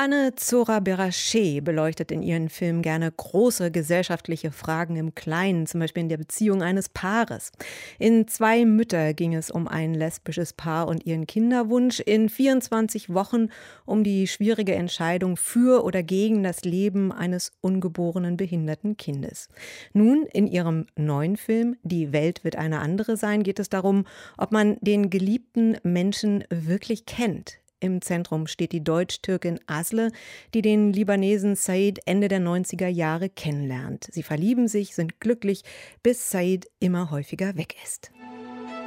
Anne Zora Berachet beleuchtet in ihren Filmen gerne große gesellschaftliche Fragen im Kleinen, zum Beispiel in der Beziehung eines Paares. In Zwei Mütter ging es um ein lesbisches Paar und ihren Kinderwunsch, in 24 Wochen um die schwierige Entscheidung für oder gegen das Leben eines ungeborenen behinderten Kindes. Nun, in ihrem neuen Film Die Welt wird eine andere sein, geht es darum, ob man den geliebten Menschen wirklich kennt. Im Zentrum steht die Deutsch-Türkin Asle, die den Libanesen Said Ende der 90er Jahre kennenlernt. Sie verlieben sich, sind glücklich, bis Said immer häufiger weg ist.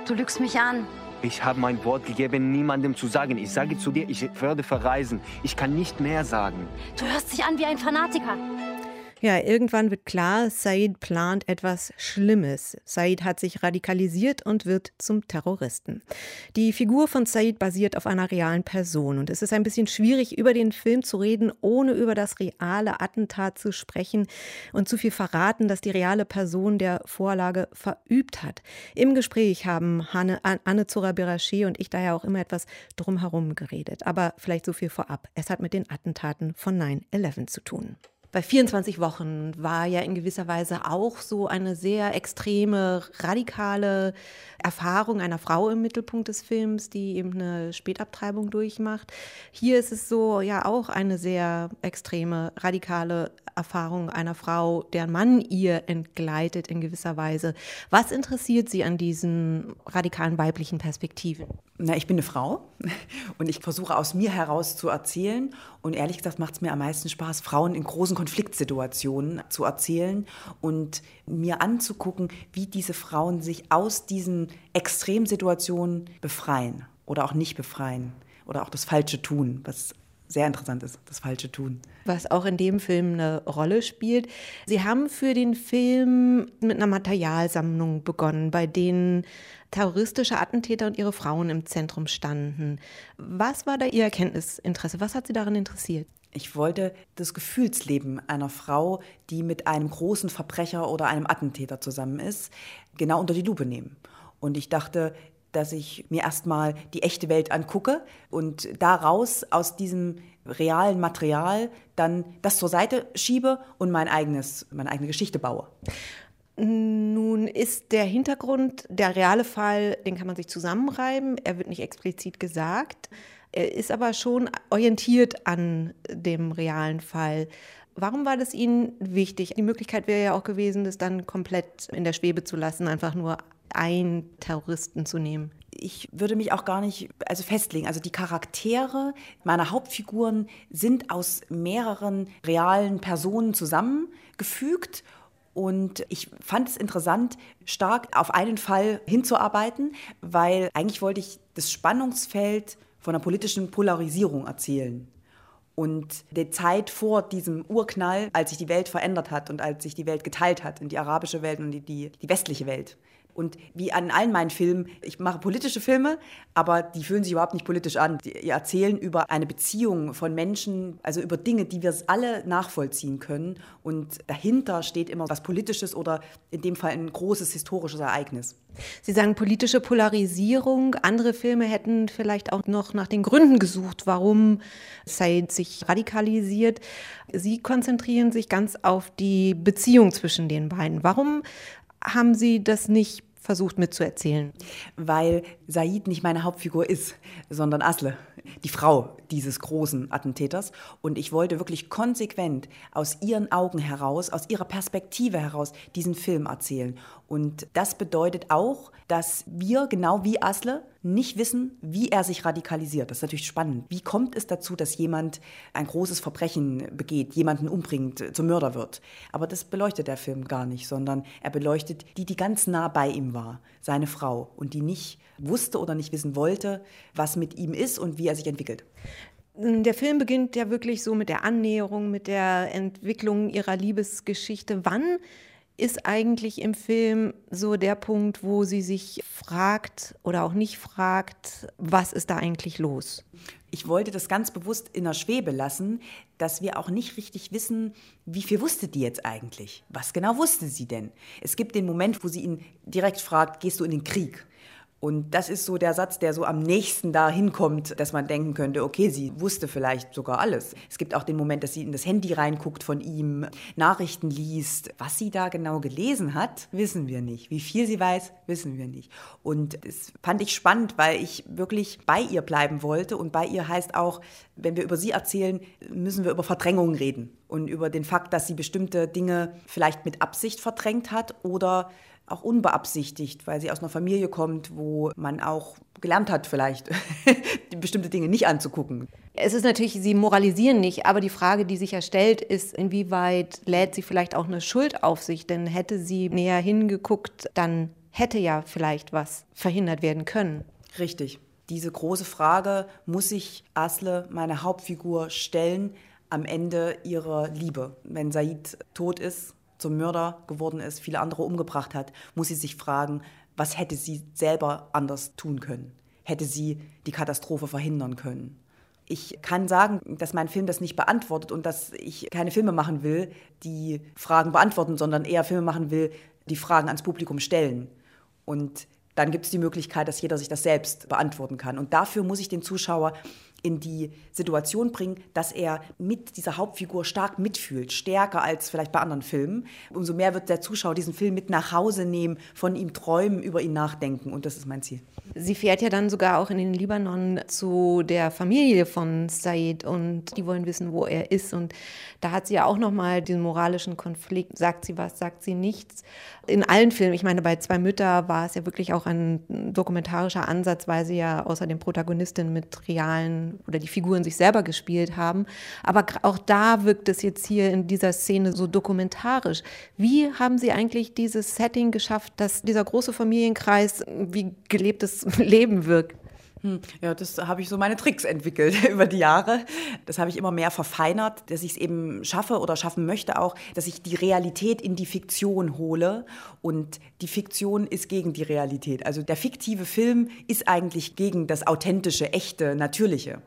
Du lügst mich an. Ich habe mein Wort gegeben, niemandem zu sagen. Ich sage zu dir, ich werde verreisen. Ich kann nicht mehr sagen. Du hörst dich an wie ein Fanatiker. Ja, irgendwann wird klar, Said plant etwas Schlimmes. Said hat sich radikalisiert und wird zum Terroristen. Die Figur von Said basiert auf einer realen Person und es ist ein bisschen schwierig, über den Film zu reden, ohne über das reale Attentat zu sprechen und zu viel verraten, dass die reale Person der Vorlage verübt hat. Im Gespräch haben Hanne, Anne Zora Berachet und ich daher auch immer etwas drumherum geredet. Aber vielleicht so viel vorab. Es hat mit den Attentaten von 9-11 zu tun bei 24 Wochen war ja in gewisser Weise auch so eine sehr extreme, radikale Erfahrung einer Frau im Mittelpunkt des Films, die eben eine Spätabtreibung durchmacht. Hier ist es so ja auch eine sehr extreme, radikale Erfahrung einer Frau, deren Mann ihr entgleitet in gewisser Weise. Was interessiert Sie an diesen radikalen weiblichen Perspektiven? Na, ich bin eine Frau und ich versuche aus mir heraus zu erzählen. Und ehrlich gesagt macht es mir am meisten Spaß, Frauen in großen Konfliktsituationen zu erzählen und mir anzugucken, wie diese Frauen sich aus diesen Extremsituationen befreien oder auch nicht befreien oder auch das Falsche tun, was sehr interessant ist, das falsche Tun. Was auch in dem Film eine Rolle spielt. Sie haben für den Film mit einer Materialsammlung begonnen, bei denen terroristische Attentäter und ihre Frauen im Zentrum standen. Was war da Ihr Erkenntnisinteresse? Was hat Sie daran interessiert? Ich wollte das Gefühlsleben einer Frau, die mit einem großen Verbrecher oder einem Attentäter zusammen ist, genau unter die Lupe nehmen. Und ich dachte, dass ich mir erstmal die echte Welt angucke und daraus aus diesem realen Material dann das zur Seite schiebe und mein eigenes, meine eigene Geschichte baue. Nun ist der Hintergrund, der reale Fall, den kann man sich zusammenreiben. Er wird nicht explizit gesagt. Er ist aber schon orientiert an dem realen Fall. Warum war das Ihnen wichtig? Die Möglichkeit wäre ja auch gewesen, das dann komplett in der Schwebe zu lassen, einfach nur einen Terroristen zu nehmen? Ich würde mich auch gar nicht also festlegen. Also die Charaktere meiner Hauptfiguren sind aus mehreren realen Personen zusammengefügt. Und ich fand es interessant, stark auf einen Fall hinzuarbeiten, weil eigentlich wollte ich das Spannungsfeld von einer politischen Polarisierung erzählen. Und die Zeit vor diesem Urknall, als sich die Welt verändert hat und als sich die Welt geteilt hat in die arabische Welt und die, die, die westliche Welt. Und wie an allen meinen Filmen, ich mache politische Filme, aber die fühlen sich überhaupt nicht politisch an. Die erzählen über eine Beziehung von Menschen, also über Dinge, die wir alle nachvollziehen können. Und dahinter steht immer was Politisches oder in dem Fall ein großes historisches Ereignis. Sie sagen politische Polarisierung. Andere Filme hätten vielleicht auch noch nach den Gründen gesucht, warum Said sich radikalisiert. Sie konzentrieren sich ganz auf die Beziehung zwischen den beiden. Warum haben Sie das nicht versucht mitzuerzählen? Weil Said nicht meine Hauptfigur ist, sondern Asle, die Frau dieses großen Attentäters. Und ich wollte wirklich konsequent aus ihren Augen heraus, aus ihrer Perspektive heraus diesen Film erzählen. Und das bedeutet auch, dass wir, genau wie Asle, nicht wissen, wie er sich radikalisiert. Das ist natürlich spannend. Wie kommt es dazu, dass jemand ein großes Verbrechen begeht, jemanden umbringt, zum Mörder wird? Aber das beleuchtet der Film gar nicht, sondern er beleuchtet die, die ganz nah bei ihm war, seine Frau, und die nicht wusste oder nicht wissen wollte, was mit ihm ist und wie er sich entwickelt. Der Film beginnt ja wirklich so mit der Annäherung, mit der Entwicklung ihrer Liebesgeschichte. Wann ist eigentlich im Film so der Punkt, wo sie sich fragt oder auch nicht fragt, was ist da eigentlich los? Ich wollte das ganz bewusst in der Schwebe lassen, dass wir auch nicht richtig wissen, wie viel wusste die jetzt eigentlich? Was genau wusste sie denn? Es gibt den Moment, wo sie ihn direkt fragt, gehst du in den Krieg? Und das ist so der Satz, der so am nächsten da hinkommt, dass man denken könnte, okay, sie wusste vielleicht sogar alles. Es gibt auch den Moment, dass sie in das Handy reinguckt von ihm, Nachrichten liest. Was sie da genau gelesen hat, wissen wir nicht. Wie viel sie weiß, wissen wir nicht. Und das fand ich spannend, weil ich wirklich bei ihr bleiben wollte. Und bei ihr heißt auch, wenn wir über sie erzählen, müssen wir über Verdrängung reden und über den Fakt, dass sie bestimmte Dinge vielleicht mit Absicht verdrängt hat oder auch unbeabsichtigt, weil sie aus einer Familie kommt, wo man auch gelernt hat, vielleicht bestimmte Dinge nicht anzugucken. Es ist natürlich, Sie moralisieren nicht, aber die Frage, die sich ja stellt, ist, inwieweit lädt sie vielleicht auch eine Schuld auf sich? Denn hätte sie näher hingeguckt, dann hätte ja vielleicht was verhindert werden können. Richtig. Diese große Frage muss sich Asle, meine Hauptfigur, stellen am Ende ihrer Liebe. Wenn Said tot ist, zum Mörder geworden ist, viele andere umgebracht hat, muss sie sich fragen, was hätte sie selber anders tun können? Hätte sie die Katastrophe verhindern können? Ich kann sagen, dass mein Film das nicht beantwortet und dass ich keine Filme machen will, die Fragen beantworten, sondern eher Filme machen will, die Fragen ans Publikum stellen. Und dann gibt es die Möglichkeit, dass jeder sich das selbst beantworten kann. Und dafür muss ich den Zuschauer in die Situation bringen, dass er mit dieser Hauptfigur stark mitfühlt, stärker als vielleicht bei anderen Filmen. Umso mehr wird der Zuschauer diesen Film mit nach Hause nehmen, von ihm träumen, über ihn nachdenken. Und das ist mein Ziel. Sie fährt ja dann sogar auch in den Libanon zu der Familie von Said und die wollen wissen, wo er ist. Und da hat sie ja auch nochmal diesen moralischen Konflikt. Sagt sie was, sagt sie nichts. In allen Filmen, ich meine, bei Zwei Mütter war es ja wirklich auch ein dokumentarischer Ansatz, weil sie ja außer den Protagonistin mit realen oder die Figuren sich selber gespielt haben. Aber auch da wirkt es jetzt hier in dieser Szene so dokumentarisch. Wie haben Sie eigentlich dieses Setting geschafft, dass dieser große Familienkreis wie gelebtes Leben wirkt? Hm, ja, das habe ich so meine Tricks entwickelt über die Jahre. Das habe ich immer mehr verfeinert, dass ich es eben schaffe oder schaffen möchte auch, dass ich die Realität in die Fiktion hole und die Fiktion ist gegen die Realität. Also der fiktive Film ist eigentlich gegen das authentische, echte, natürliche.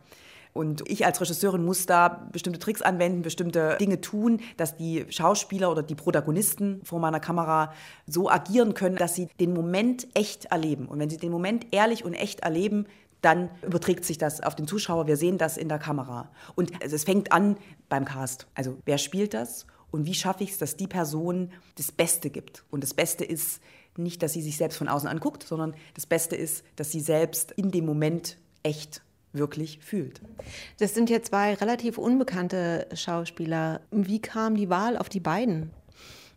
Und ich als Regisseurin muss da bestimmte Tricks anwenden, bestimmte Dinge tun, dass die Schauspieler oder die Protagonisten vor meiner Kamera so agieren können, dass sie den Moment echt erleben. Und wenn sie den Moment ehrlich und echt erleben, dann überträgt sich das auf den Zuschauer. Wir sehen das in der Kamera. Und es fängt an beim Cast. Also wer spielt das? Und wie schaffe ich es, dass die Person das Beste gibt? Und das Beste ist nicht, dass sie sich selbst von außen anguckt, sondern das Beste ist, dass sie selbst in dem Moment echt wirklich fühlt. Das sind ja zwei relativ unbekannte Schauspieler. Wie kam die Wahl auf die beiden?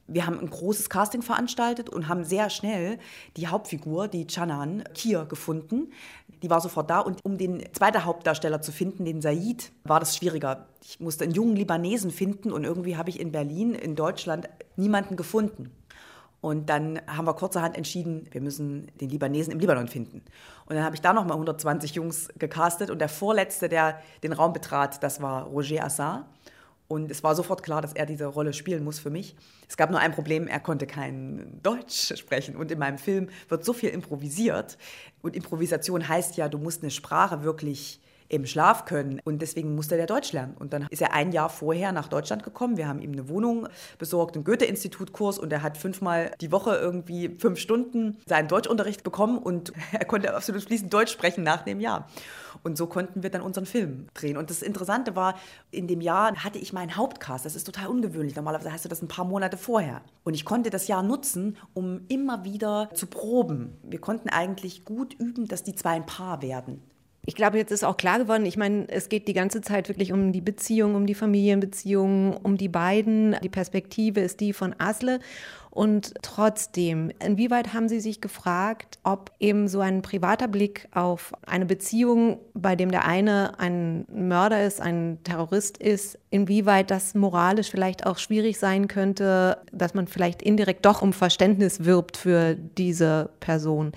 Wir haben ein großes Casting veranstaltet und haben sehr schnell die Hauptfigur, die Chanan Kier, gefunden. Die war sofort da und um den zweiten Hauptdarsteller zu finden, den Said, war das schwieriger. Ich musste einen jungen Libanesen finden und irgendwie habe ich in Berlin, in Deutschland, niemanden gefunden. Und dann haben wir kurzerhand entschieden, wir müssen den Libanesen im Libanon finden. Und dann habe ich da nochmal 120 Jungs gecastet und der vorletzte, der den Raum betrat, das war Roger Assar. Und es war sofort klar, dass er diese Rolle spielen muss für mich. Es gab nur ein Problem, er konnte kein Deutsch sprechen. Und in meinem Film wird so viel improvisiert. Und Improvisation heißt ja, du musst eine Sprache wirklich im Schlaf können. Und deswegen musste der Deutsch lernen. Und dann ist er ein Jahr vorher nach Deutschland gekommen. Wir haben ihm eine Wohnung besorgt, einen Goethe-Institut-Kurs und er hat fünfmal die Woche irgendwie fünf Stunden seinen Deutschunterricht bekommen und er konnte absolut fließend Deutsch sprechen nach dem Jahr. Und so konnten wir dann unseren Film drehen. Und das Interessante war, in dem Jahr hatte ich meinen Hauptcast. Das ist total ungewöhnlich. Normalerweise hast du das ein paar Monate vorher. Und ich konnte das Jahr nutzen, um immer wieder zu proben. Wir konnten eigentlich gut üben, dass die zwei ein Paar werden. Ich glaube, jetzt ist auch klar geworden, ich meine, es geht die ganze Zeit wirklich um die Beziehung, um die Familienbeziehungen, um die beiden. Die Perspektive ist die von Asle. Und trotzdem, inwieweit haben Sie sich gefragt, ob eben so ein privater Blick auf eine Beziehung, bei dem der eine ein Mörder ist, ein Terrorist ist, inwieweit das moralisch vielleicht auch schwierig sein könnte, dass man vielleicht indirekt doch um Verständnis wirbt für diese Person?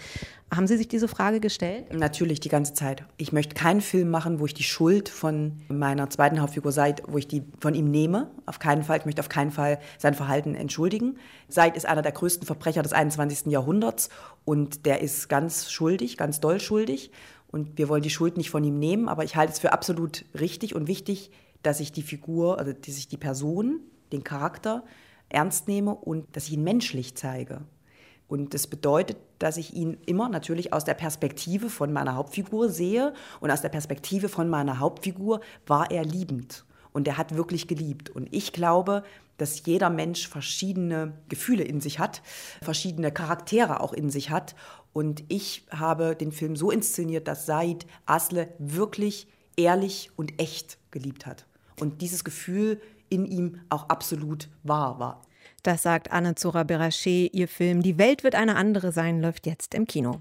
Haben Sie sich diese Frage gestellt? Natürlich, die ganze Zeit. Ich möchte keinen Film machen, wo ich die Schuld von meiner zweiten Hauptfigur Said, wo ich die von ihm nehme. Auf keinen Fall. Ich möchte auf keinen Fall sein Verhalten entschuldigen. Said ist einer der größten Verbrecher des 21. Jahrhunderts und der ist ganz schuldig, ganz doll schuldig. Und wir wollen die Schuld nicht von ihm nehmen, aber ich halte es für absolut richtig und wichtig, dass ich die Figur, also dass ich die Person, den Charakter ernst nehme und dass ich ihn menschlich zeige. Und das bedeutet, dass ich ihn immer natürlich aus der Perspektive von meiner Hauptfigur sehe. Und aus der Perspektive von meiner Hauptfigur war er liebend. Und er hat wirklich geliebt. Und ich glaube, dass jeder Mensch verschiedene Gefühle in sich hat, verschiedene Charaktere auch in sich hat. Und ich habe den Film so inszeniert, dass Said Asle wirklich ehrlich und echt geliebt hat. Und dieses Gefühl in ihm auch absolut wahr war. Das sagt Anne Zora Berachet. Ihr Film Die Welt wird eine andere sein läuft jetzt im Kino.